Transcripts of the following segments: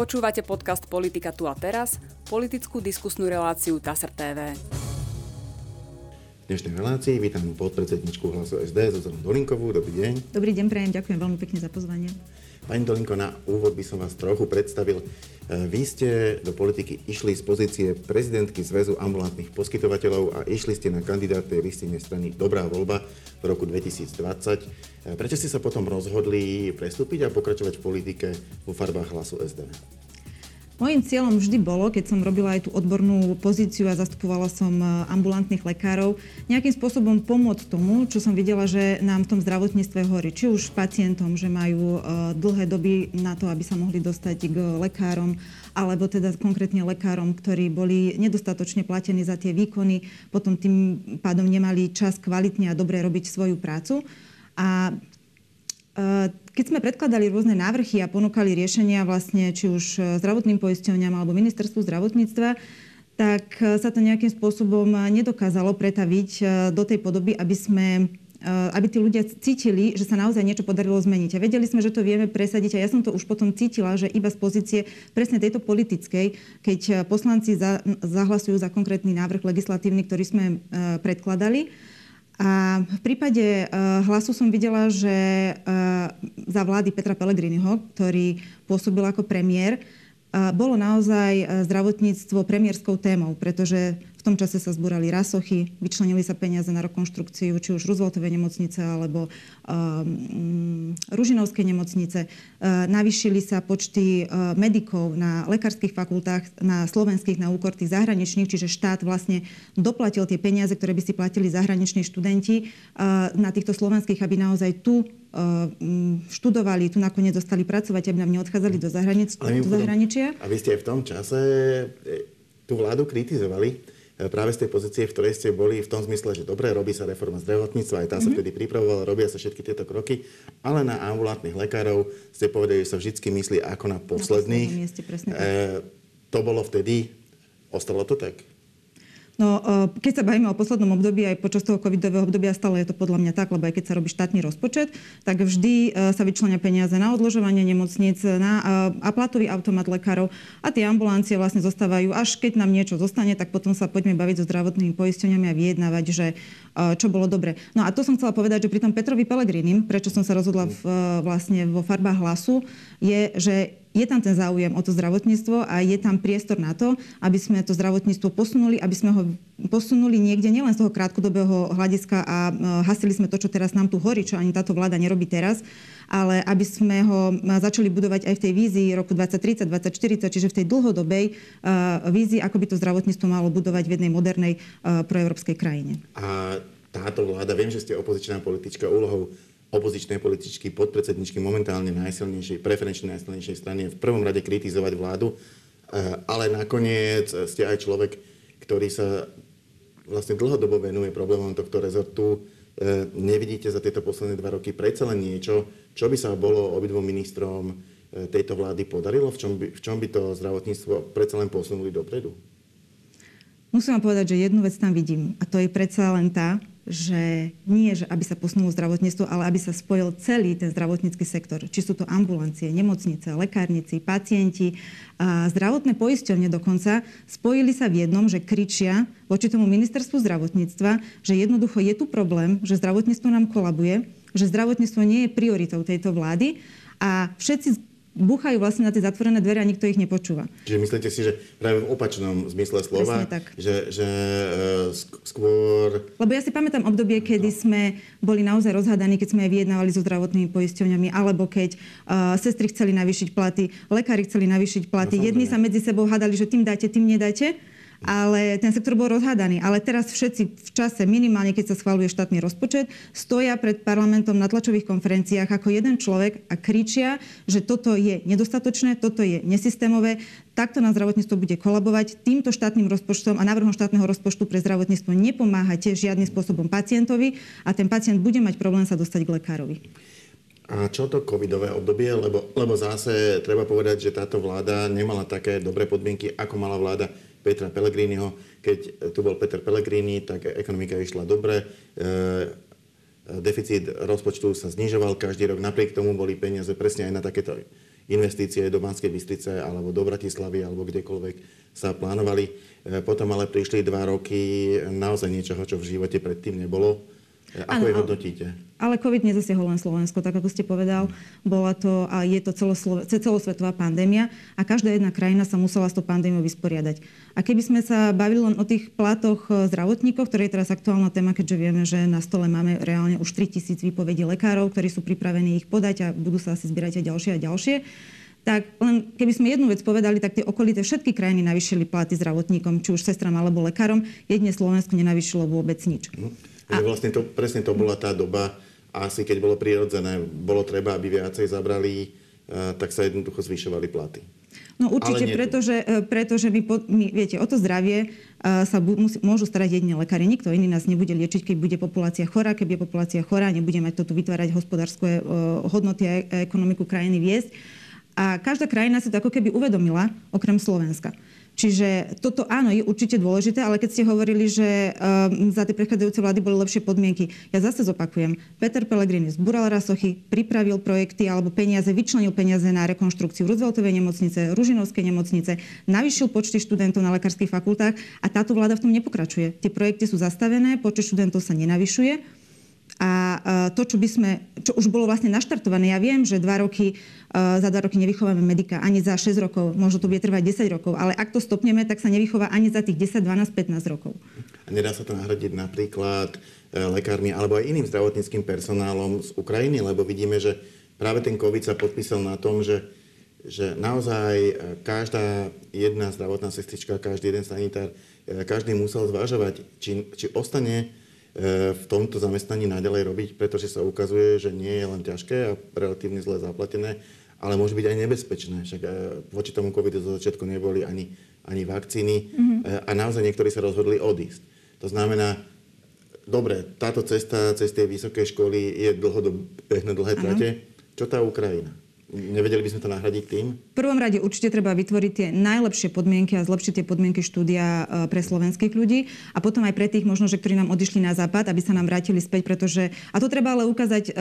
Počúvate podcast Politika tu a teraz, politickú diskusnú reláciu TASR TV. V dnešnej relácii vítam podpredsedničku hlasu SD Zuzanu Dolinkovú. Dobrý deň. Dobrý deň, prajem, ďakujem veľmi pekne za pozvanie. Pani Dolinko, na úvod by som vás trochu predstavil. E, vy ste do politiky išli z pozície prezidentky Zväzu ambulantných poskytovateľov a išli ste na kandidátnej listine strany Dobrá voľba v roku 2020. E, prečo ste sa potom rozhodli prestúpiť a pokračovať v politike vo farbách hlasu SD? Mojím cieľom vždy bolo, keď som robila aj tú odbornú pozíciu a zastupovala som e, ambulantných lekárov, nejakým spôsobom pomôcť tomu, čo som videla, že nám v tom zdravotníctve horí. Či už pacientom, že majú e, dlhé doby na to, aby sa mohli dostať k lekárom, alebo teda konkrétne lekárom, ktorí boli nedostatočne platení za tie výkony, potom tým pádom nemali čas kvalitne a dobre robiť svoju prácu. A keď sme predkladali rôzne návrhy a ponúkali riešenia vlastne či už e, zdravotným poisťovňam alebo ministerstvu zdravotníctva, tak e, sa to nejakým spôsobom nedokázalo pretaviť e, do tej podoby, aby sme aby tí ľudia cítili, že sa naozaj niečo podarilo zmeniť. A vedeli sme, že to vieme presadiť a ja som to už potom cítila, že iba z pozície presne tejto politickej, keď poslanci za, zahlasujú za konkrétny návrh legislatívny, ktorý sme predkladali, a v prípade uh, hlasu som videla, že uh, za vlády Petra Pellegriniho, ktorý pôsobil ako premiér, uh, bolo naozaj zdravotníctvo premiérskou témou, pretože v tom čase sa zbúrali rasochy, vyčlenili sa peniaze na rekonštrukciu či už Rooseveltovej nemocnice alebo um, Ružinovskej nemocnice. Uh, navýšili sa počty uh, medikov na lekárskych fakultách, na slovenských, na úkor tých zahraničných, čiže štát vlastne doplatil tie peniaze, ktoré by si platili zahraniční študenti uh, na týchto slovenských, aby naozaj tu študovali, tu nakoniec dostali pracovať, aby nám neodchádzali do, zahranic- do zahraničia. A vy ste aj v tom čase tú vládu kritizovali práve z tej pozície, v ktorej ste boli v tom zmysle, že dobre, robí sa reforma zdravotníctva, aj tá mm-hmm. sa mhm. vtedy pripravovala, robia sa všetky tieto kroky, ale na ambulantných lekárov ste povedali, že sa vždy myslí ako na posledných. Na mieste, presne tak. E, to bolo vtedy, ostalo to tak? No, e, keď sa bavíme o poslednom období, aj počas toho covidového obdobia, stále je to podľa mňa tak, lebo aj keď sa robí štátny rozpočet, tak vždy e, sa vyčlenia peniaze na odložovanie nemocníc, na e, platový automat lekárov a tie ambulancie vlastne zostávajú, až keď nám niečo zostane, tak potom sa poďme baviť so zdravotnými poisťovňami a vyjednávať, že čo bolo dobre. No a to som chcela povedať, že pri tom Petrovi Pelegrinim, prečo som sa rozhodla v, vlastne vo farbách hlasu, je, že je tam ten záujem o to zdravotníctvo a je tam priestor na to, aby sme to zdravotníctvo posunuli, aby sme ho posunuli niekde nielen z toho krátkodobého hľadiska a e, hasili sme to, čo teraz nám tu horí, čo ani táto vláda nerobí teraz, ale aby sme ho začali budovať aj v tej vízii roku 2030, 2040, čiže v tej dlhodobej uh, vízii, ako by to zdravotníctvo malo budovať v jednej modernej proeurópskej krajine. A táto vláda, viem, že ste opozičná politička, úlohou opozičnej političky, podpredsedničky momentálne najsilnejšej, preferenčne najsilnejšej strany v prvom rade kritizovať vládu, eh, ale nakoniec ste aj človek, ktorý sa vlastne dlhodobo venuje problémom tohto rezortu. Eh, nevidíte za tieto posledné dva roky predsa len niečo, čo by sa bolo obidvom ministrom eh, tejto vlády podarilo? V čom by, v čom by to zdravotníctvo predsa len posunuli dopredu? Musím vám povedať, že jednu vec tam vidím a to je predsa len tá, že nie, že aby sa posunulo zdravotníctvo, ale aby sa spojil celý ten zdravotnícky sektor. Či sú to ambulancie, nemocnice, lekárnici, pacienti, a zdravotné poisťovne dokonca spojili sa v jednom, že kričia voči tomu ministerstvu zdravotníctva, že jednoducho je tu problém, že zdravotníctvo nám kolabuje, že zdravotníctvo nie je prioritou tejto vlády a všetci búchajú vlastne na tie zatvorené dvere a nikto ich nepočúva. Čiže myslíte si, že práve v opačnom zmysle slova, tak. že, že uh, skôr... Lebo ja si pamätám obdobie, kedy no. sme boli naozaj rozhádaní, keď sme aj vyjednávali so zdravotnými poisťovňami, alebo keď uh, sestry chceli navýšiť platy, lekári chceli navýšiť platy. No, Jedni sa medzi sebou hádali, že tým dáte, tým nedáte ale ten sektor bol rozhádaný. Ale teraz všetci v čase, minimálne keď sa schvaluje štátny rozpočet, stoja pred parlamentom na tlačových konferenciách ako jeden človek a kričia, že toto je nedostatočné, toto je nesystémové, takto na zdravotníctvo bude kolabovať. Týmto štátnym rozpočtom a návrhom štátneho rozpočtu pre zdravotníctvo nepomáhate žiadnym spôsobom pacientovi a ten pacient bude mať problém sa dostať k lekárovi. A čo to covidové obdobie? Lebo, lebo zase treba povedať, že táto vláda nemala také dobré podmienky, ako mala vláda Petra Pellegriniho. Keď tu bol Peter Pellegrini, tak ekonomika išla dobre. E, deficit rozpočtu sa znižoval každý rok. Napriek tomu boli peniaze presne aj na takéto investície do Banskej Bystrice alebo do Bratislavy alebo kdekoľvek sa plánovali. Potom ale prišli dva roky naozaj niečoho, čo v živote predtým nebolo ako je hodnotíte? Ale COVID nezasiahol len Slovensko, tak ako ste povedal. Bola to a je to celosvetová pandémia a každá jedna krajina sa musela s tou pandémiou vysporiadať. A keby sme sa bavili len o tých platoch e, zdravotníkov, ktoré je teraz aktuálna téma, keďže vieme, že na stole máme reálne už 3000 výpovedí lekárov, ktorí sú pripravení ich podať a budú sa asi zbierať aj ďalšie a ďalšie, tak len keby sme jednu vec povedali, tak tie okolité všetky krajiny navýšili platy zdravotníkom, či už sestram alebo lekárom. Jedine Slovensko nenavýšilo vôbec nič. A... Vlastne to, presne to bola tá doba, asi keď bolo prirodzené, bolo treba, aby viacej zabrali, uh, tak sa jednoducho zvyšovali platy. No určite, pretože, e, pretože my, my, viete, o to zdravie uh, sa bu, musí, môžu starať jedine lekári. Nikto iný nás nebude liečiť, keď bude populácia chorá. Keď je populácia chorá, nebude mať to tu vytvárať hospodárske hodnoty a ekonomiku krajiny viesť. A každá krajina si to ako keby uvedomila, okrem Slovenska. Čiže toto áno, je určite dôležité, ale keď ste hovorili, že um, za tie predchádzajúce vlády boli lepšie podmienky, ja zase zopakujem. Peter Pellegrini zbúral rasochy, pripravil projekty alebo peniaze, vyčlenil peniaze na rekonštrukciu Rooseveltovej nemocnice, Ružinovskej nemocnice, navyšil počty študentov na lekárskych fakultách a táto vláda v tom nepokračuje. Tie projekty sú zastavené, počet študentov sa nenavyšuje a e, to, čo by sme, čo už bolo vlastne naštartované, ja viem, že dva roky, e, za dva roky nevychováme medika, ani za 6 rokov, možno to bude trvať 10 rokov, ale ak to stopneme, tak sa nevychová ani za tých 10, 12, 15 rokov. A nedá sa to nahradiť napríklad e, lekármi alebo aj iným zdravotníckým personálom z Ukrajiny, lebo vidíme, že práve ten COVID sa podpísal na tom, že, že naozaj každá jedna zdravotná sestrička, každý jeden sanitár, každý musel zvažovať, či, či ostane v tomto zamestnaní naďalej robiť, pretože sa ukazuje, že nie je len ťažké a relatívne zle zaplatené, ale môže byť aj nebezpečné. Však e, voči tomu covidu zo začiatku neboli ani, ani vakcíny mm-hmm. a naozaj niektorí sa rozhodli odísť. To znamená, dobre, táto cesta cez tie vysoké školy je dlhodobé dlhé trate. Čo tá Ukrajina? Nevedeli by sme to nahradiť tým? V prvom rade určite treba vytvoriť tie najlepšie podmienky a zlepšiť tie podmienky štúdia e, pre slovenských ľudí a potom aj pre tých možno, že ktorí nám odišli na západ, aby sa nám vrátili späť, pretože a to treba ale ukázať e,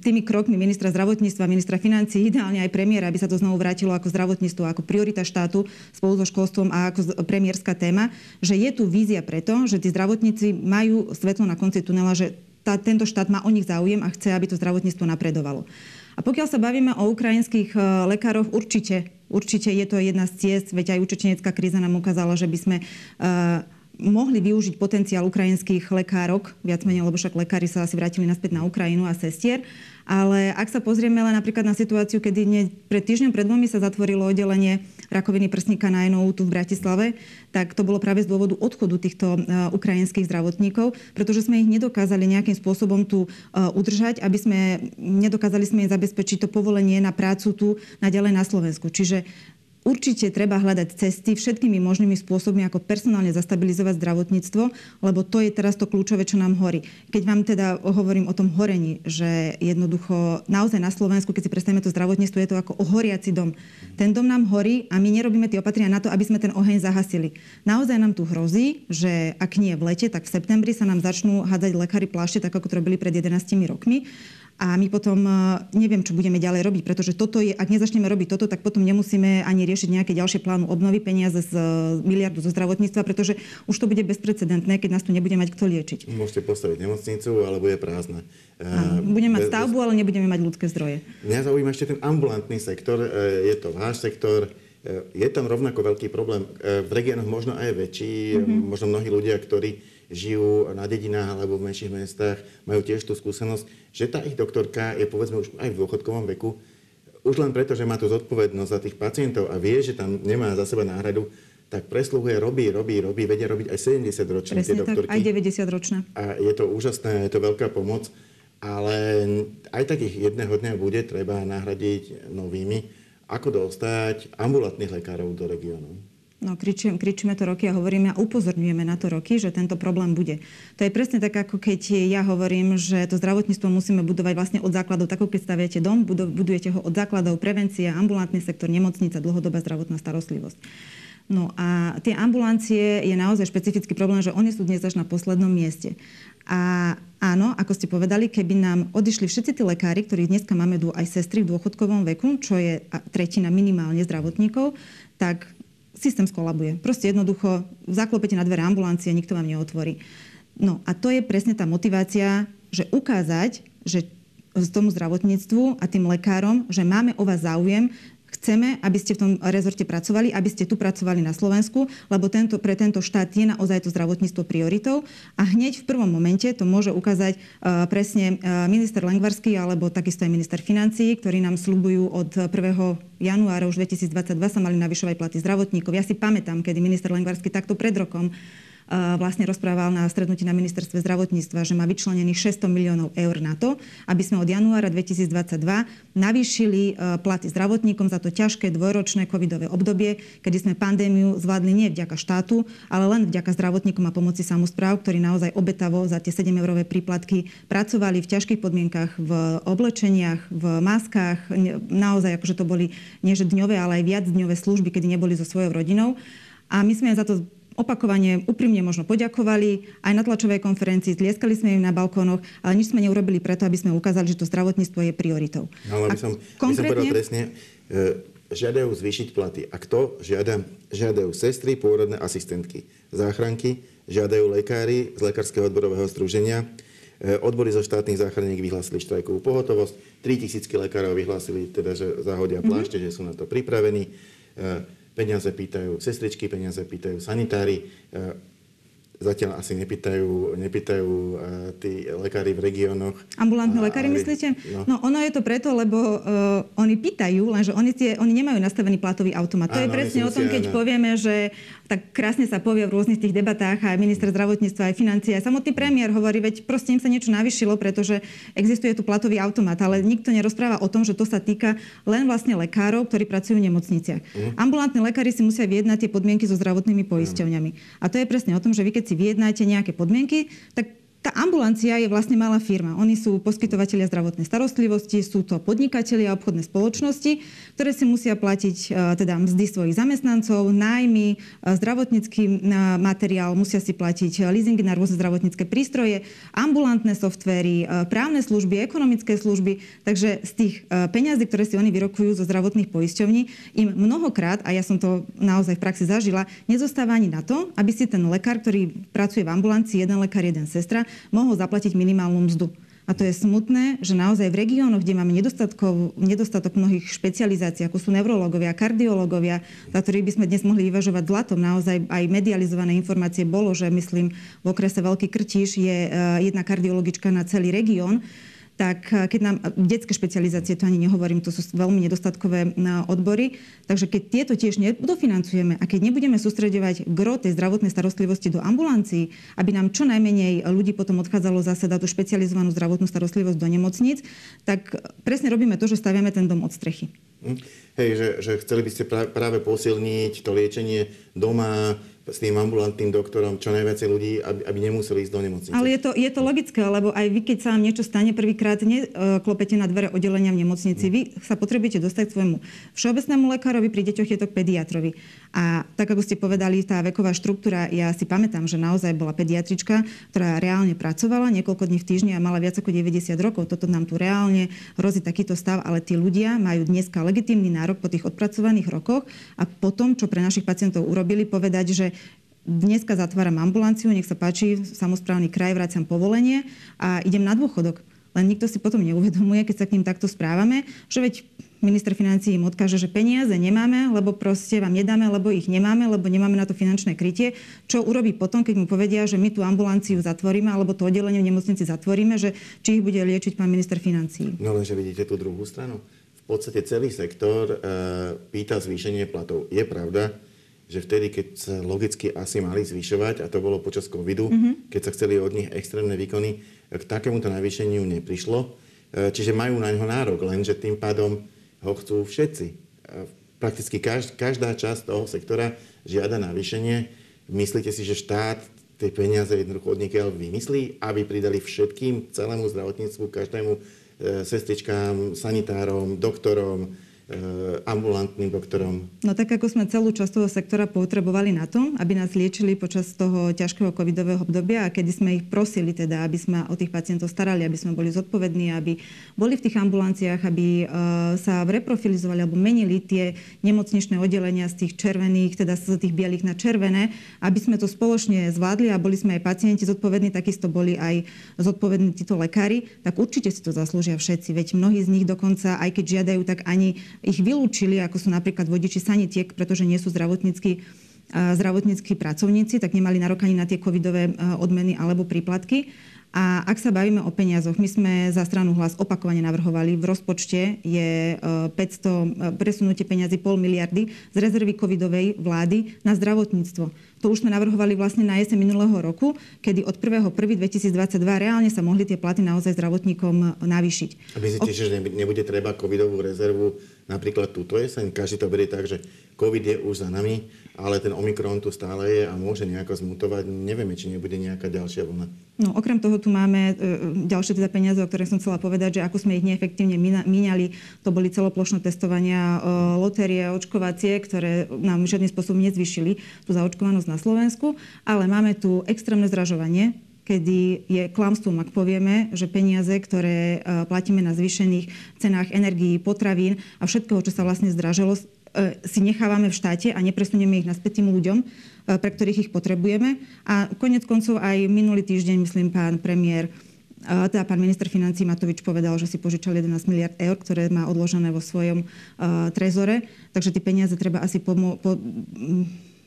tými krokmi ministra zdravotníctva, ministra financí, ideálne aj premiéra, aby sa to znovu vrátilo ako zdravotníctvo, ako priorita štátu spolu so školstvom a ako premiérska téma, že je tu vízia preto, že tí zdravotníci majú svetlo na konci tunela, že tá, tento štát má o nich záujem a chce, aby to zdravotníctvo napredovalo. A pokiaľ sa bavíme o ukrajinských e, lekároch, určite, určite je to jedna z ciest, veď aj učečenecká kríza nám ukázala, že by sme uh, mohli využiť potenciál ukrajinských lekárok, viac menej, lebo však lekári sa asi vrátili naspäť na Ukrajinu a sestier. Ale ak sa pozrieme len napríklad na situáciu, kedy ne, pred týždňom, pred dvomi sa zatvorilo oddelenie rakoviny prsníka na NOU tu v Bratislave, tak to bolo práve z dôvodu odchodu týchto uh, ukrajinských zdravotníkov, pretože sme ich nedokázali nejakým spôsobom tu uh, udržať, aby sme nedokázali sme im zabezpečiť to povolenie na prácu tu naďalej na Slovensku. Čiže Určite treba hľadať cesty všetkými možnými spôsobmi, ako personálne zastabilizovať zdravotníctvo, lebo to je teraz to kľúčové, čo nám horí. Keď vám teda hovorím o tom horení, že jednoducho naozaj na Slovensku, keď si predstavíme to zdravotníctvo, je to ako ohoriaci dom. Ten dom nám horí a my nerobíme tie opatrenia na to, aby sme ten oheň zahasili. Naozaj nám tu hrozí, že ak nie v lete, tak v septembri sa nám začnú hádzať lekári plášte, tak ako to robili pred 11 rokmi a my potom e, neviem, čo budeme ďalej robiť, pretože toto je, ak nezačneme robiť toto, tak potom nemusíme ani riešiť nejaké ďalšie plánu obnovy peniaze z e, miliardu zo zdravotníctva, pretože už to bude bezprecedentné, keď nás tu nebude mať kto liečiť. Môžete postaviť nemocnicu, ale bude prázdna. Áno, budeme mať stavbu, ale nebudeme mať ľudské zdroje. Mňa zaujíma ešte ten ambulantný sektor. E, je to váš sektor. Je tam rovnako veľký problém. V regiónoch možno aj väčší. Mm-hmm. Možno mnohí ľudia, ktorí žijú na dedinách alebo v menších mestách, majú tiež tú skúsenosť, že tá ich doktorka je povedzme už aj v dôchodkovom veku, už len preto, že má tú zodpovednosť za tých pacientov a vie, že tam nemá za seba náhradu, tak presluhuje, robí, robí, robí, vedia robiť aj 70 ročné tie doktorky. Tak, aj 90 ročné. A je to úžasné, je to veľká pomoc, ale aj takých jedného dňa bude treba nahradiť novými. Ako dostať ambulantných lekárov do regiónu? No, kričím, kričíme to roky a hovoríme a upozorňujeme na to roky, že tento problém bude. To je presne tak, ako keď ja hovorím, že to zdravotníctvo musíme budovať vlastne od základov. Tak, keď staviate dom, budujete ho od základov, prevencia, ambulantný sektor, nemocnica, dlhodobá zdravotná starostlivosť. No a tie ambulancie je naozaj špecifický problém, že oni sú dnes až na poslednom mieste. A áno, ako ste povedali, keby nám odišli všetci tí lekári, ktorí dneska máme aj sestry v dôchodkovom veku, čo je tretina minimálne zdravotníkov, tak systém skolabuje. Proste jednoducho zaklopete na dvere ambulancie, nikto vám neotvorí. No a to je presne tá motivácia, že ukázať, že tomu zdravotníctvu a tým lekárom, že máme o vás záujem, Chceme, aby ste v tom rezorte pracovali, aby ste tu pracovali na Slovensku, lebo tento, pre tento štát je naozaj to zdravotníctvo prioritou. A hneď v prvom momente to môže ukázať uh, presne uh, minister Lengvarský alebo takisto aj minister financií, ktorí nám slubujú od 1. januára už 2022 sa mali navyšovať platy zdravotníkov. Ja si pamätám, kedy minister Lengvarský takto pred rokom vlastne rozprával na stretnutí na ministerstve zdravotníctva, že má vyčlenených 600 miliónov eur na to, aby sme od januára 2022 navýšili e, platy zdravotníkom za to ťažké dvojročné covidové obdobie, kedy sme pandémiu zvládli nie vďaka štátu, ale len vďaka zdravotníkom a pomoci samozpráv, ktorí naozaj obetavo za tie 7-eurové príplatky pracovali v ťažkých podmienkach, v oblečeniach, v maskách. Naozaj, akože to boli nie že dňové, ale aj viac dňové služby, kedy neboli so svojou rodinou. A my sme za to opakovane úprimne možno poďakovali, aj na tlačovej konferencii, tlieskali sme im na balkónoch, ale nič sme neurobili preto, aby sme ukázali, že to zdravotníctvo je prioritou. No, ale by som, konkrétne... by som presne, e, žiadajú zvýšiť platy. A kto žiada? Žiadajú sestry, pôrodné asistentky, záchranky, žiadajú lekári z Lekárskeho odborového združenia, e, Odbory zo štátnych záchranník vyhlásili štrajkovú pohotovosť, 3000 lekárov vyhlásili teda, že zahodia plášte, mm-hmm. že sú na to pripravení. Peniaze pýtajú sestričky, peniaze pýtajú sanitári, e, Zatiaľ asi nepýtajú, nepýtajú uh, tí lekári v regiónoch. Ambulantní lekári, myslíte? No. no ono je to preto, lebo uh, oni pýtajú, lenže oni, tie, oni nemajú nastavený platový automat. To Áno, je presne o tom, keď áno. povieme, že tak krásne sa povie v rôznych tých debatách aj minister zdravotníctva, aj financie, aj samotný premiér hovorí, veď proste im sa niečo navyšilo, pretože existuje tu platový automat, ale nikto nerozpráva o tom, že to sa týka len vlastne lekárov, ktorí pracujú v nemocniciach. Mm. Ambulantní lekári si musia vyjednať tie podmienky so zdravotnými poisťovňami. A to je presne o tom, že vy keď si vyjednáte nejaké podmienky, tak tá ambulancia je vlastne malá firma. Oni sú poskytovateľia zdravotnej starostlivosti, sú to podnikatelia a obchodné spoločnosti, ktoré si musia platiť e, teda mzdy svojich zamestnancov, nájmy, e, zdravotnícky e, materiál, musia si platiť leasingy na rôzne zdravotnícke prístroje, ambulantné softvery, právne služby, ekonomické služby. Takže z tých peňazí, ktoré si oni vyrokujú zo zdravotných poisťovní, im mnohokrát, a ja som to naozaj v praxi zažila, nezostáva ani na to, aby si ten lekár, ktorý pracuje v ambulancii, jeden lekár, jeden sestra, mohol zaplatiť minimálnu mzdu. A to je smutné, že naozaj v regiónoch, kde máme nedostatok mnohých špecializácií, ako sú neurológovia, kardiológovia, za ktorých by sme dnes mohli vyvažovať zlatom, naozaj aj medializované informácie bolo, že myslím, v okrese Veľký Krtíš je eh, jedna kardiologička na celý región, tak eh, keď nám, detské špecializácie, to ani nehovorím, to sú veľmi nedostatkové eh, odbory, takže keď tieto tiež nedofinancujeme a keď nebudeme sústredovať gro tej zdravotnej starostlivosti do ambulancií, aby nám čo najmenej ľudí potom odchádzalo zase na tú špecializovanú zdravotnú starostlivosť do nemocníc, tak presne robíme to, že staviame ten dom od strechy. Hm. Hej, že, že chceli by ste práve posilniť to liečenie doma, s tým ambulantným doktorom čo najviacej ľudí, aby, aby nemuseli ísť do nemocnice. Ale je to, je to logické, lebo aj vy, keď sa vám niečo stane, prvýkrát neklopete na dvere oddelenia v nemocnici. Vy sa potrebujete dostať k svojmu všeobecnému lekárovi, pri deťoch je to k pediatrovi. A tak, ako ste povedali, tá veková štruktúra, ja si pamätám, že naozaj bola pediatrička, ktorá reálne pracovala niekoľko dní v týždni a mala viac ako 90 rokov. Toto nám tu reálne hrozí takýto stav, ale tí ľudia majú dneska legitímny nárok po tých odpracovaných rokoch a potom, čo pre našich pacientov urobili, povedať, že dneska zatváram ambulanciu, nech sa páči, samozprávny kraj, vraciam povolenie a idem na dôchodok. Len nikto si potom neuvedomuje, keď sa k ním takto správame, že veď minister financí im odkáže, že peniaze nemáme, lebo proste vám nedáme, lebo ich nemáme, lebo nemáme na to finančné krytie. Čo urobí potom, keď mu povedia, že my tú ambulanciu zatvoríme, alebo to oddelenie v nemocnici zatvoríme, že či ich bude liečiť pán minister financí. No lenže vidíte tú druhú stranu. V podstate celý sektor e, pýta zvýšenie platov. Je pravda, že vtedy, keď sa logicky asi mali zvyšovať, a to bolo počas covidu, mm-hmm. keď sa chceli od nich extrémne výkony, k takémuto navýšeniu neprišlo. E, čiže majú na ňo nárok, lenže tým pádom ho chcú všetci. E, prakticky každá časť toho sektora žiada navýšenie. Myslíte si, že štát tie peniaze jednoducho od niekiaľ vymyslí, aby pridali všetkým, celému zdravotníctvu, každému e, sestričkám, sanitárom, doktorom, ambulantným doktorom? No tak ako sme celú časť toho sektora potrebovali na to, aby nás liečili počas toho ťažkého covidového obdobia a kedy sme ich prosili teda, aby sme o tých pacientov starali, aby sme boli zodpovední, aby boli v tých ambulanciách, aby uh, sa reprofilizovali alebo menili tie nemocničné oddelenia z tých červených, teda z tých bielých na červené, aby sme to spoločne zvládli a boli sme aj pacienti zodpovední, takisto boli aj zodpovední títo lekári, tak určite si to zaslúžia všetci. Veď mnohí z nich dokonca, aj keď žiadajú, tak ani ich vylúčili, ako sú napríklad vodiči sanitiek, pretože nie sú zdravotnícky zdravotníckí pracovníci, tak nemali nárok ani na tie covidové odmeny alebo príplatky. A ak sa bavíme o peniazoch, my sme za stranu hlas opakovane navrhovali, v rozpočte je 500, e, e, presunutie peniazy pol miliardy z rezervy covidovej vlády na zdravotníctvo. To už sme navrhovali vlastne na jeseň minulého roku, kedy od 1.1.2022 reálne sa mohli tie platy naozaj zdravotníkom navýšiť. A myslíte, že nebude treba covidovú rezervu napríklad túto jeseň? Každý to berie tak, že covid je už za nami, ale ten Omikron tu stále je a môže nejako zmutovať. Nevieme, či nebude nejaká ďalšia vlna. No, okrem toho tu máme e, ďalšie teda peniaze, o ktoré som chcela povedať, že ako sme ich neefektívne míňali, to boli celoplošné testovania, e, lotérie, očkovacie, ktoré nám žiadnym spôsobom nezvyšili tú zaočkovanosť na Slovensku, ale máme tu extrémne zražovanie, kedy je klamstvom, ak povieme, že peniaze, ktoré e, platíme na zvýšených cenách energií, potravín a všetkého, čo sa vlastne zdražilo, E, si nechávame v štáte a nepresunieme ich naspäť tým ľuďom, e, pre ktorých ich potrebujeme. A konec koncov aj minulý týždeň, myslím, pán premiér teda pán minister financí Matovič povedal, že si požičal 11 miliard eur, ktoré má odložené vo svojom uh, trezore. Takže tie peniaze treba asi pomo- po,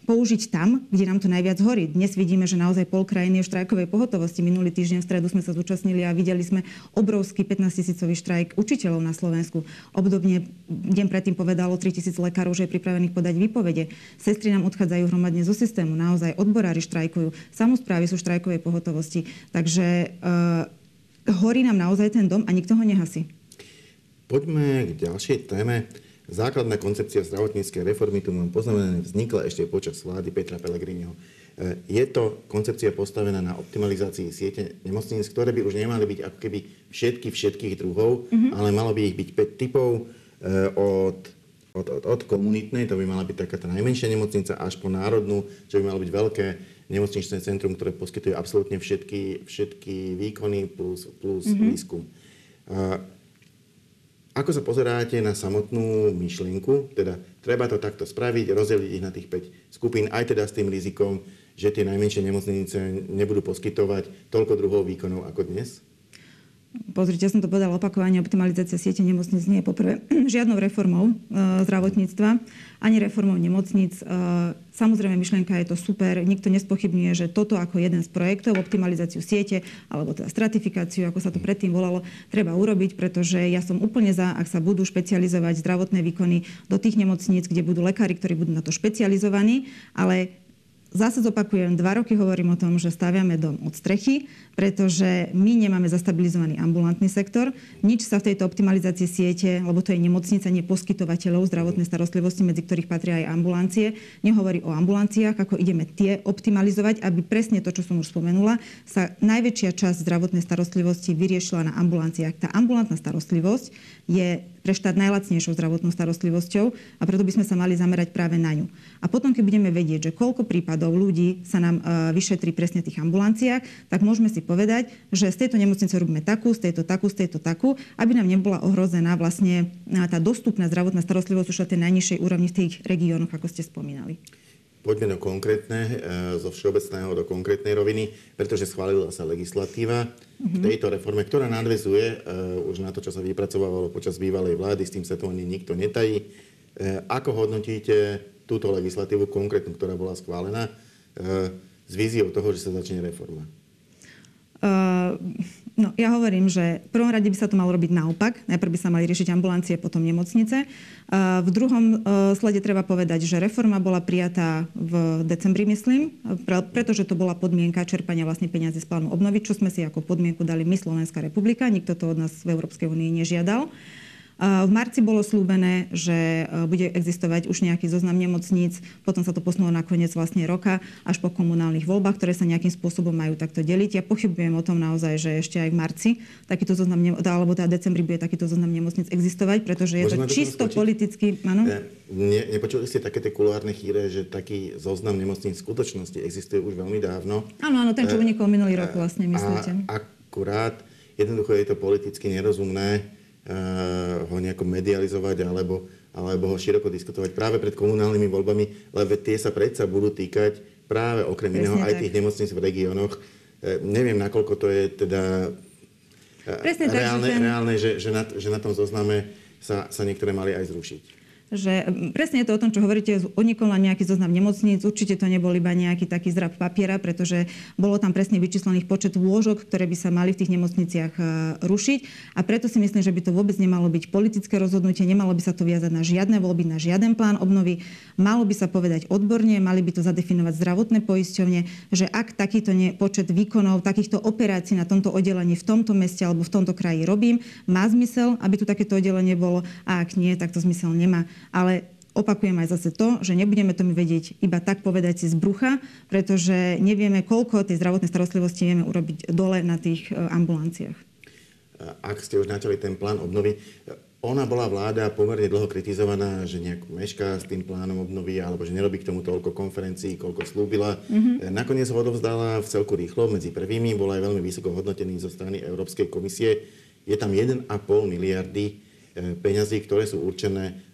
použiť tam, kde nám to najviac horí. Dnes vidíme, že naozaj pol krajiny je v štrajkovej pohotovosti. Minulý týždeň v stredu sme sa zúčastnili a videli sme obrovský 15 tisícový štrajk učiteľov na Slovensku. Obdobne deň predtým povedalo 3 tisíc lekárov, že je pripravených podať výpovede. Sestry nám odchádzajú hromadne zo systému. Naozaj odborári štrajkujú. Samozprávy sú v štrajkovej pohotovosti. Takže uh, horí nám naozaj ten dom a nikto ho nehasí. Poďme k ďalšej téme. Základná koncepcia zdravotníckej reformy, tu mám poznamenané, vznikla ešte počas vlády Petra Pellegriniho. E, je to koncepcia postavená na optimalizácii siete nemocníc, ktoré by už nemali byť ako keby všetky všetkých druhov, mm-hmm. ale malo by ich byť 5 typov e, od, od, od, od komunitnej, to by mala byť taká tá najmenšia nemocnica, až po národnú, čo by malo byť veľké nemocničné centrum, ktoré poskytuje absolútne všetky, všetky výkony plus, plus mm-hmm. výskum. Ako sa pozeráte na samotnú myšlienku? Teda treba to takto spraviť, rozdeliť ich na tých 5 skupín, aj teda s tým rizikom, že tie najmenšie nemocnice nebudú poskytovať toľko druhov výkonov ako dnes? Pozrite, ja som to povedala opakovane, optimalizácia siete nemocnic nie je poprvé žiadnou reformou e, zdravotníctva, ani reformou nemocnic. E, samozrejme, myšlienka je to super, nikto nespochybňuje, že toto ako jeden z projektov, optimalizáciu siete, alebo teda stratifikáciu, ako sa to predtým volalo, treba urobiť, pretože ja som úplne za, ak sa budú špecializovať zdravotné výkony do tých nemocníc, kde budú lekári, ktorí budú na to špecializovaní, ale Zase zopakujem, dva roky hovorím o tom, že staviame dom od strechy, pretože my nemáme zastabilizovaný ambulantný sektor. Nič sa v tejto optimalizácii siete, lebo to je nemocnica, nie poskytovateľov zdravotnej starostlivosti, medzi ktorých patria aj ambulancie, nehovorí o ambulanciách, ako ideme tie optimalizovať, aby presne to, čo som už spomenula, sa najväčšia časť zdravotnej starostlivosti vyriešila na ambulanciách. Tá ambulantná starostlivosť je pre štát najlacnejšou zdravotnou starostlivosťou a preto by sme sa mali zamerať práve na ňu. A potom, keď budeme vedieť, že koľko prípadov ľudí sa nám uh, vyšetrí presne v tých ambulanciách, tak môžeme si povedať, že z tejto nemocnice robíme takú, z tejto takú, z tejto takú, aby nám nebola ohrozená vlastne tá dostupná zdravotná starostlivosť už na tej najnižšej úrovni v tých regiónoch, ako ste spomínali. Poďme do konkrétne, e, zo všeobecného do konkrétnej roviny, pretože schválila sa legislatíva mm-hmm. v mhm. tejto reforme, ktorá nadvezuje uh, už na to, čo sa vypracovávalo počas bývalej vlády, s tým sa to ani nikto netají. Uh, ako hodnotíte túto legislatívu konkrétnu, ktorá bola schválená, s víziou toho, že sa začne reforma? Uh, no, ja hovorím, že v prvom rade by sa to malo robiť naopak. Najprv by sa mali riešiť ambulancie, potom nemocnice. Uh, v druhom uh, slede treba povedať, že reforma bola prijatá v decembri, myslím, pre, pretože to bola podmienka čerpania vlastne peniazy z plánu obnoviť, čo sme si ako podmienku dali my, Slovenská republika. Nikto to od nás v Európskej únii nežiadal. V marci bolo slúbené, že bude existovať už nejaký zoznam nemocníc, potom sa to posunulo na koniec vlastne roka až po komunálnych voľbách, ktoré sa nejakým spôsobom majú takto deliť. Ja pochybujem o tom naozaj, že ešte aj v marci takýto zoznam, alebo teda decembri bude takýto zoznam nemocníc existovať, pretože je Môžeme to čisto politicky... Áno? Ne, nepočuli ste také tie kulárne chýre, že taký zoznam nemocníc v skutočnosti existuje už veľmi dávno? Áno, áno, ten, čo unikol minulý rok vlastne, myslíte. A akurát, jednoducho je to politicky nerozumné, ho nejako medializovať alebo, alebo ho široko diskutovať práve pred komunálnymi voľbami, lebo tie sa predsa budú týkať práve okrem Presne iného aj tak. tých nemocníc v regiónoch. E, neviem, nakoľko to je teda e, Presne reálne, tak, že, ten... reálne že, že, na, že na tom zozname sa, sa niektoré mali aj zrušiť že presne je to o tom, čo hovoríte, unikol nejaký zoznam nemocníc. Určite to nebol iba nejaký taký zrab papiera, pretože bolo tam presne vyčíslených počet lôžok, ktoré by sa mali v tých nemocniciach e, rušiť. A preto si myslím, že by to vôbec nemalo byť politické rozhodnutie, nemalo by sa to viazať na žiadne voľby, na žiaden plán obnovy. Malo by sa povedať odborne, mali by to zadefinovať zdravotné poisťovne, že ak takýto počet výkonov, takýchto operácií na tomto oddelení v tomto meste alebo v tomto kraji robím, má zmysel, aby tu takéto oddelenie bolo a ak nie, tak to zmysel nemá ale opakujem aj zase to, že nebudeme to vedieť iba tak povedať si z brucha, pretože nevieme, koľko tej zdravotnej starostlivosti vieme urobiť dole na tých e, ambulanciách. Ak ste už načali ten plán obnovy, ona bola vláda pomerne dlho kritizovaná, že nejak mešká s tým plánom obnovy, alebo že nerobí k tomu toľko konferencií, koľko slúbila. Mm-hmm. Nakoniec ho odovzdala v celku rýchlo, medzi prvými, bol aj veľmi vysoko hodnotený zo strany Európskej komisie. Je tam 1,5 miliardy e, peňazí, ktoré sú určené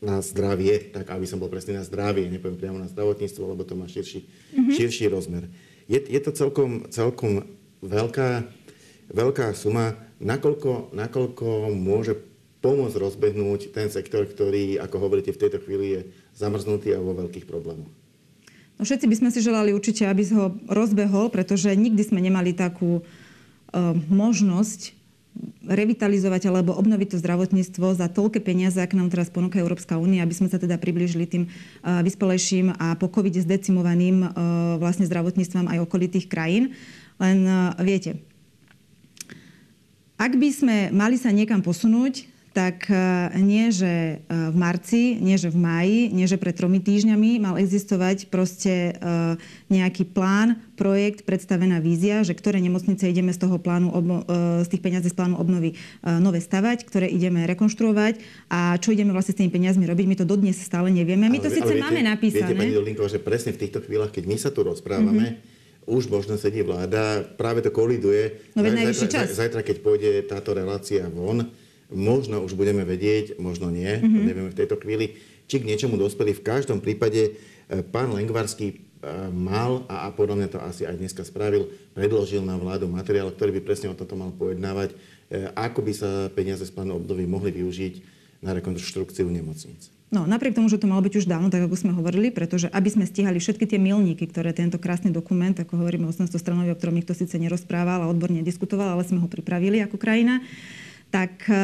na zdravie, tak aby som bol presný na zdravie, nepoviem priamo na zdravotníctvo, lebo to má širší, mm-hmm. širší rozmer. Je, je to celkom, celkom veľká, veľká suma, nakoľko, nakoľko môže pomôcť rozbehnúť ten sektor, ktorý, ako hovoríte, v tejto chvíli je zamrznutý a vo veľkých problémoch. No všetci by sme si želali určite, aby ho rozbehol, pretože nikdy sme nemali takú uh, možnosť revitalizovať alebo obnoviť to zdravotníctvo za toľké peniaze, ak nám teraz ponúka Európska únia, aby sme sa teda približili tým uh, vyspelejším a po covid zdecimovaným uh, vlastne zdravotníctvom aj okolitých krajín. Len uh, viete, ak by sme mali sa niekam posunúť, tak nie, že v marci, nie, že v máji, nie, že pred tromi týždňami mal existovať proste nejaký plán, projekt, predstavená vízia, že ktoré nemocnice ideme z toho plánu, z tých peňazí z plánu obnovy nové stavať, ktoré ideme rekonštruovať a čo ideme vlastne s tými peniazmi robiť. My to dodnes stále nevieme. My to ale, síce ale máme napísané. Viete, pani Dolinková, že presne v týchto chvíľach, keď my sa tu rozprávame, mm-hmm už možno sedí vláda, práve to koliduje. No, zajtra, čas. zajtra, keď pôjde táto relácia von, Možno už budeme vedieť, možno nie, mm-hmm. nevieme v tejto chvíli, či k niečomu dospeli. V každom prípade e, pán Lengvarský e, mal, a, a podľa mňa to asi aj dneska spravil, predložil na vládu materiál, ktorý by presne o tomto mal pojednávať, e, ako by sa peniaze z plánu obnovy mohli využiť na rekonštrukciu nemocníc. No, napriek tomu, že to malo byť už dávno, tak ako sme hovorili, pretože aby sme stihali všetky tie milníky, ktoré tento krásny dokument, ako hovoríme 800 stranový, o ktorom nikto síce nerozprával a odborne diskutoval, ale sme ho pripravili ako krajina, tak e, e,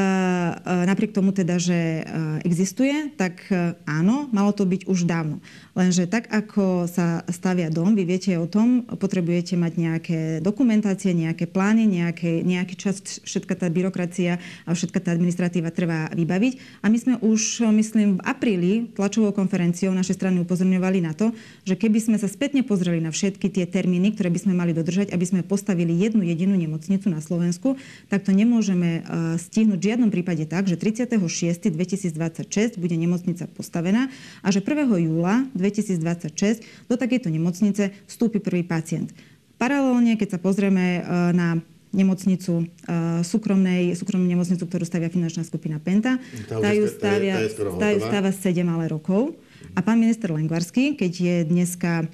napriek tomu teda, že e, existuje, tak áno, malo to byť už dávno. Lenže tak, ako sa stavia dom, vy viete o tom, potrebujete mať nejaké dokumentácie, nejaké plány, nejaké, nejaký čas, všetka tá byrokracia a všetka tá administratíva trvá vybaviť. A my sme už, myslím, v apríli tlačovou konferenciou našej strany upozorňovali na to, že keby sme sa spätne pozreli na všetky tie termíny, ktoré by sme mali dodržať, aby sme postavili jednu jedinú nemocnicu na Slovensku, tak to nemôžeme stihnúť v žiadnom prípade tak, že 36.2026 bude nemocnica postavená a že 1. júla 2026 do takejto nemocnice vstúpi prvý pacient. Paralelne, keď sa pozrieme e, na nemocnicu uh, súkromnej, súkromnú nemocnicu, ktorú stavia finančná skupina Penta. Tá, ju stavia, tá ju stáva 7 ale rokov. A pán minister Lengvarský, keď je dneska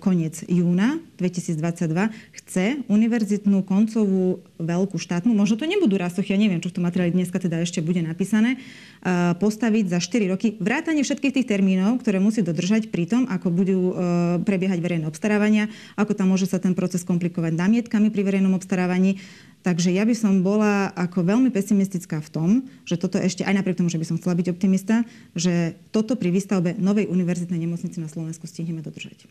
koniec júna 2022 chce univerzitnú koncovú veľkú štátnu, možno to nebudú rasochy, ja neviem, čo v tom materiáli dneska teda ešte bude napísané, postaviť za 4 roky vrátanie všetkých tých termínov, ktoré musí dodržať pri tom, ako budú e, prebiehať verejné obstarávania, ako tam môže sa ten proces komplikovať námietkami pri verejnom obstarávaní. Takže ja by som bola ako veľmi pesimistická v tom, že toto ešte, aj napriek tomu, že by som chcela byť optimista, že toto pri výstavbe novej univerzitnej nemocnice na Slovensku stihneme dodržať.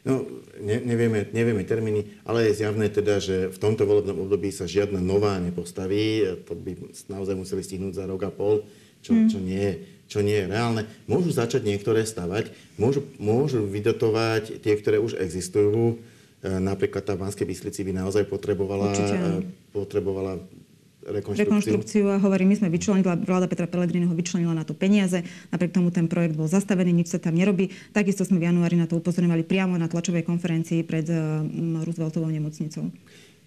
No, ne, nevieme, nevieme termíny, ale je zjavné teda, že v tomto volebnom období sa žiadna nová nepostaví. To by naozaj museli stihnúť za rok a pol, čo, mm. čo, nie, čo nie je reálne. Môžu začať niektoré stavať, môžu, môžu vydotovať tie, ktoré už existujú. E, napríklad tá v Banskej Bystrici by naozaj potrebovala, e, potrebovala rekonštrukciu. rekonštrukciu a hovorí, my sme vyčlenili, vláda Petra Pellegriniho vyčlenila na to peniaze, napriek tomu ten projekt bol zastavený, nič sa tam nerobí. Takisto sme v januári na to upozorňovali priamo na tlačovej konferencii pred uh, Rooseveltovou nemocnicou.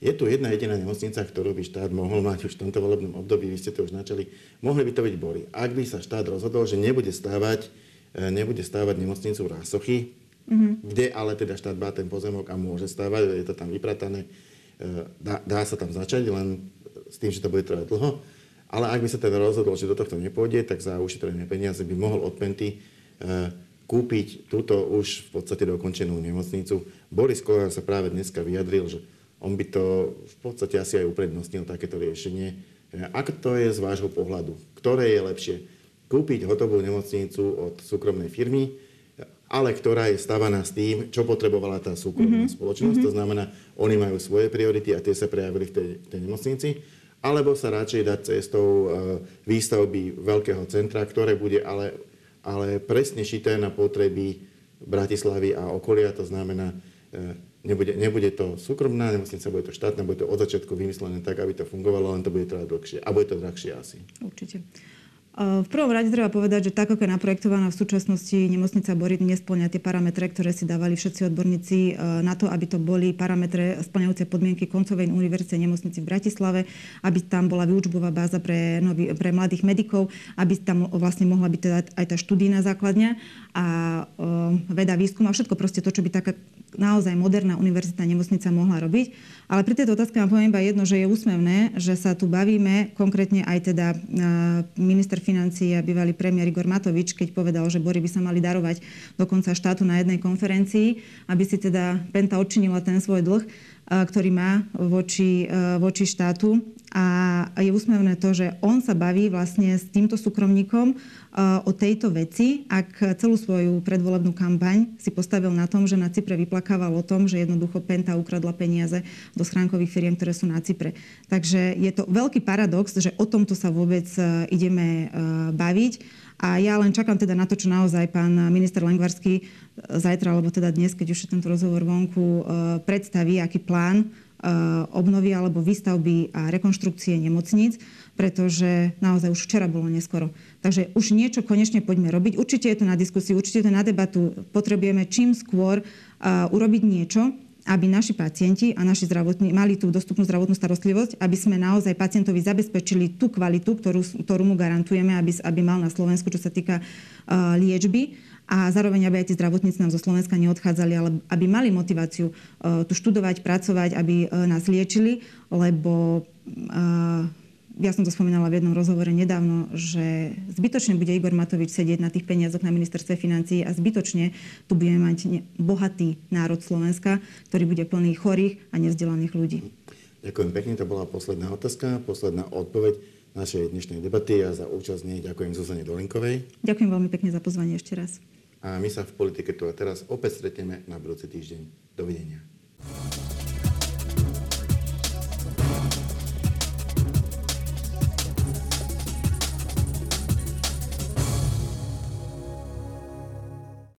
Je tu jedna jediná nemocnica, ktorú by štát mohol mať už v tomto volebnom období, vy ste to už načali. Mohli by to byť boli. Ak by sa štát rozhodol, že nebude stávať, e, nebude stávať nemocnicu Rásochy, mm-hmm. kde ale teda štát má ten pozemok a môže stávať, je to tam vypratané, e, dá, dá sa tam začať, len s tým, že to bude trvať dlho. Ale ak by sa teda rozhodol, že do tohto nepôjde, tak za ušetrené peniaze by mohol od Penty e, kúpiť túto už v podstate dokončenú nemocnicu. Boris Kolár sa práve dneska vyjadril, že on by to v podstate asi aj uprednostnil takéto riešenie. E, ako to je z vášho pohľadu? Ktoré je lepšie? Kúpiť hotovú nemocnicu od súkromnej firmy, ale ktorá je stavaná s tým, čo potrebovala tá súkromná mm-hmm. spoločnosť. Mm-hmm. To znamená, oni majú svoje priority a tie sa prejavili v tej, tej nemocnici alebo sa radšej dať cestou e, výstavby veľkého centra, ktoré bude ale, ale presne šité na potreby Bratislavy a okolia. To znamená, e, nebude, nebude to súkromná nemocnica, bude to štátna, bude to od začiatku vymyslené tak, aby to fungovalo, len to bude trvať dlhšie. A bude to drahšie asi. Určite. V prvom rade treba povedať, že tak, ako je naprojektovaná v súčasnosti nemocnica Borit, nesplňa tie parametre, ktoré si dávali všetci odborníci e, na to, aby to boli parametre splňajúce podmienky koncovej univerzity nemocnici v Bratislave, aby tam bola výučbová báza pre, nový, pre mladých medikov, aby tam vlastne mohla byť teda aj tá študijná základňa a veda, výskum a všetko proste to, čo by taká naozaj moderná univerzita nemocnica mohla robiť. Ale pri tejto otázke vám poviem iba jedno, že je úsmevné, že sa tu bavíme, konkrétne aj teda minister financií a bývalý premiér Igor Matovič, keď povedal, že Bory by sa mali darovať dokonca štátu na jednej konferencii, aby si teda Penta odčinila ten svoj dlh ktorý má voči, voči štátu. A je úsmevné to, že on sa baví vlastne s týmto súkromníkom o tejto veci, ak celú svoju predvolebnú kampaň si postavil na tom, že na Cypre vyplakával o tom, že jednoducho Penta ukradla peniaze do schránkových firiem, ktoré sú na Cypre. Takže je to veľký paradox, že o tomto sa vôbec ideme baviť. A ja len čakám teda na to, čo naozaj pán minister Lengvarský e, zajtra, alebo teda dnes, keď už je tento rozhovor vonku, e, predstaví, aký plán e, obnovy alebo výstavby a rekonštrukcie nemocníc, pretože naozaj už včera bolo neskoro. Takže už niečo konečne poďme robiť. Určite je to na diskusiu, určite je to na debatu. Potrebujeme čím skôr urobiť niečo, aby naši pacienti a naši zdravotní mali tú dostupnú zdravotnú starostlivosť, aby sme naozaj pacientovi zabezpečili tú kvalitu, ktorú, ktorú mu garantujeme, aby, aby mal na Slovensku, čo sa týka uh, liečby a zároveň, aby aj tí zdravotníci nám zo Slovenska neodchádzali, ale aby mali motiváciu uh, tu študovať, pracovať, aby uh, nás liečili, lebo uh, ja som to spomínala v jednom rozhovore nedávno, že zbytočne bude Igor Matovič sedieť na tých peniazoch na ministerstve financií a zbytočne tu budeme mať bohatý národ Slovenska, ktorý bude plný chorých a nevzdelaných ľudí. Ďakujem pekne, to bola posledná otázka, posledná odpoveď našej dnešnej debaty a za účasť nej ďakujem Zuzane Dolinkovej. Ďakujem veľmi pekne za pozvanie ešte raz. A my sa v politike tu a teraz opäť stretneme na budúci týždeň. Dovidenia.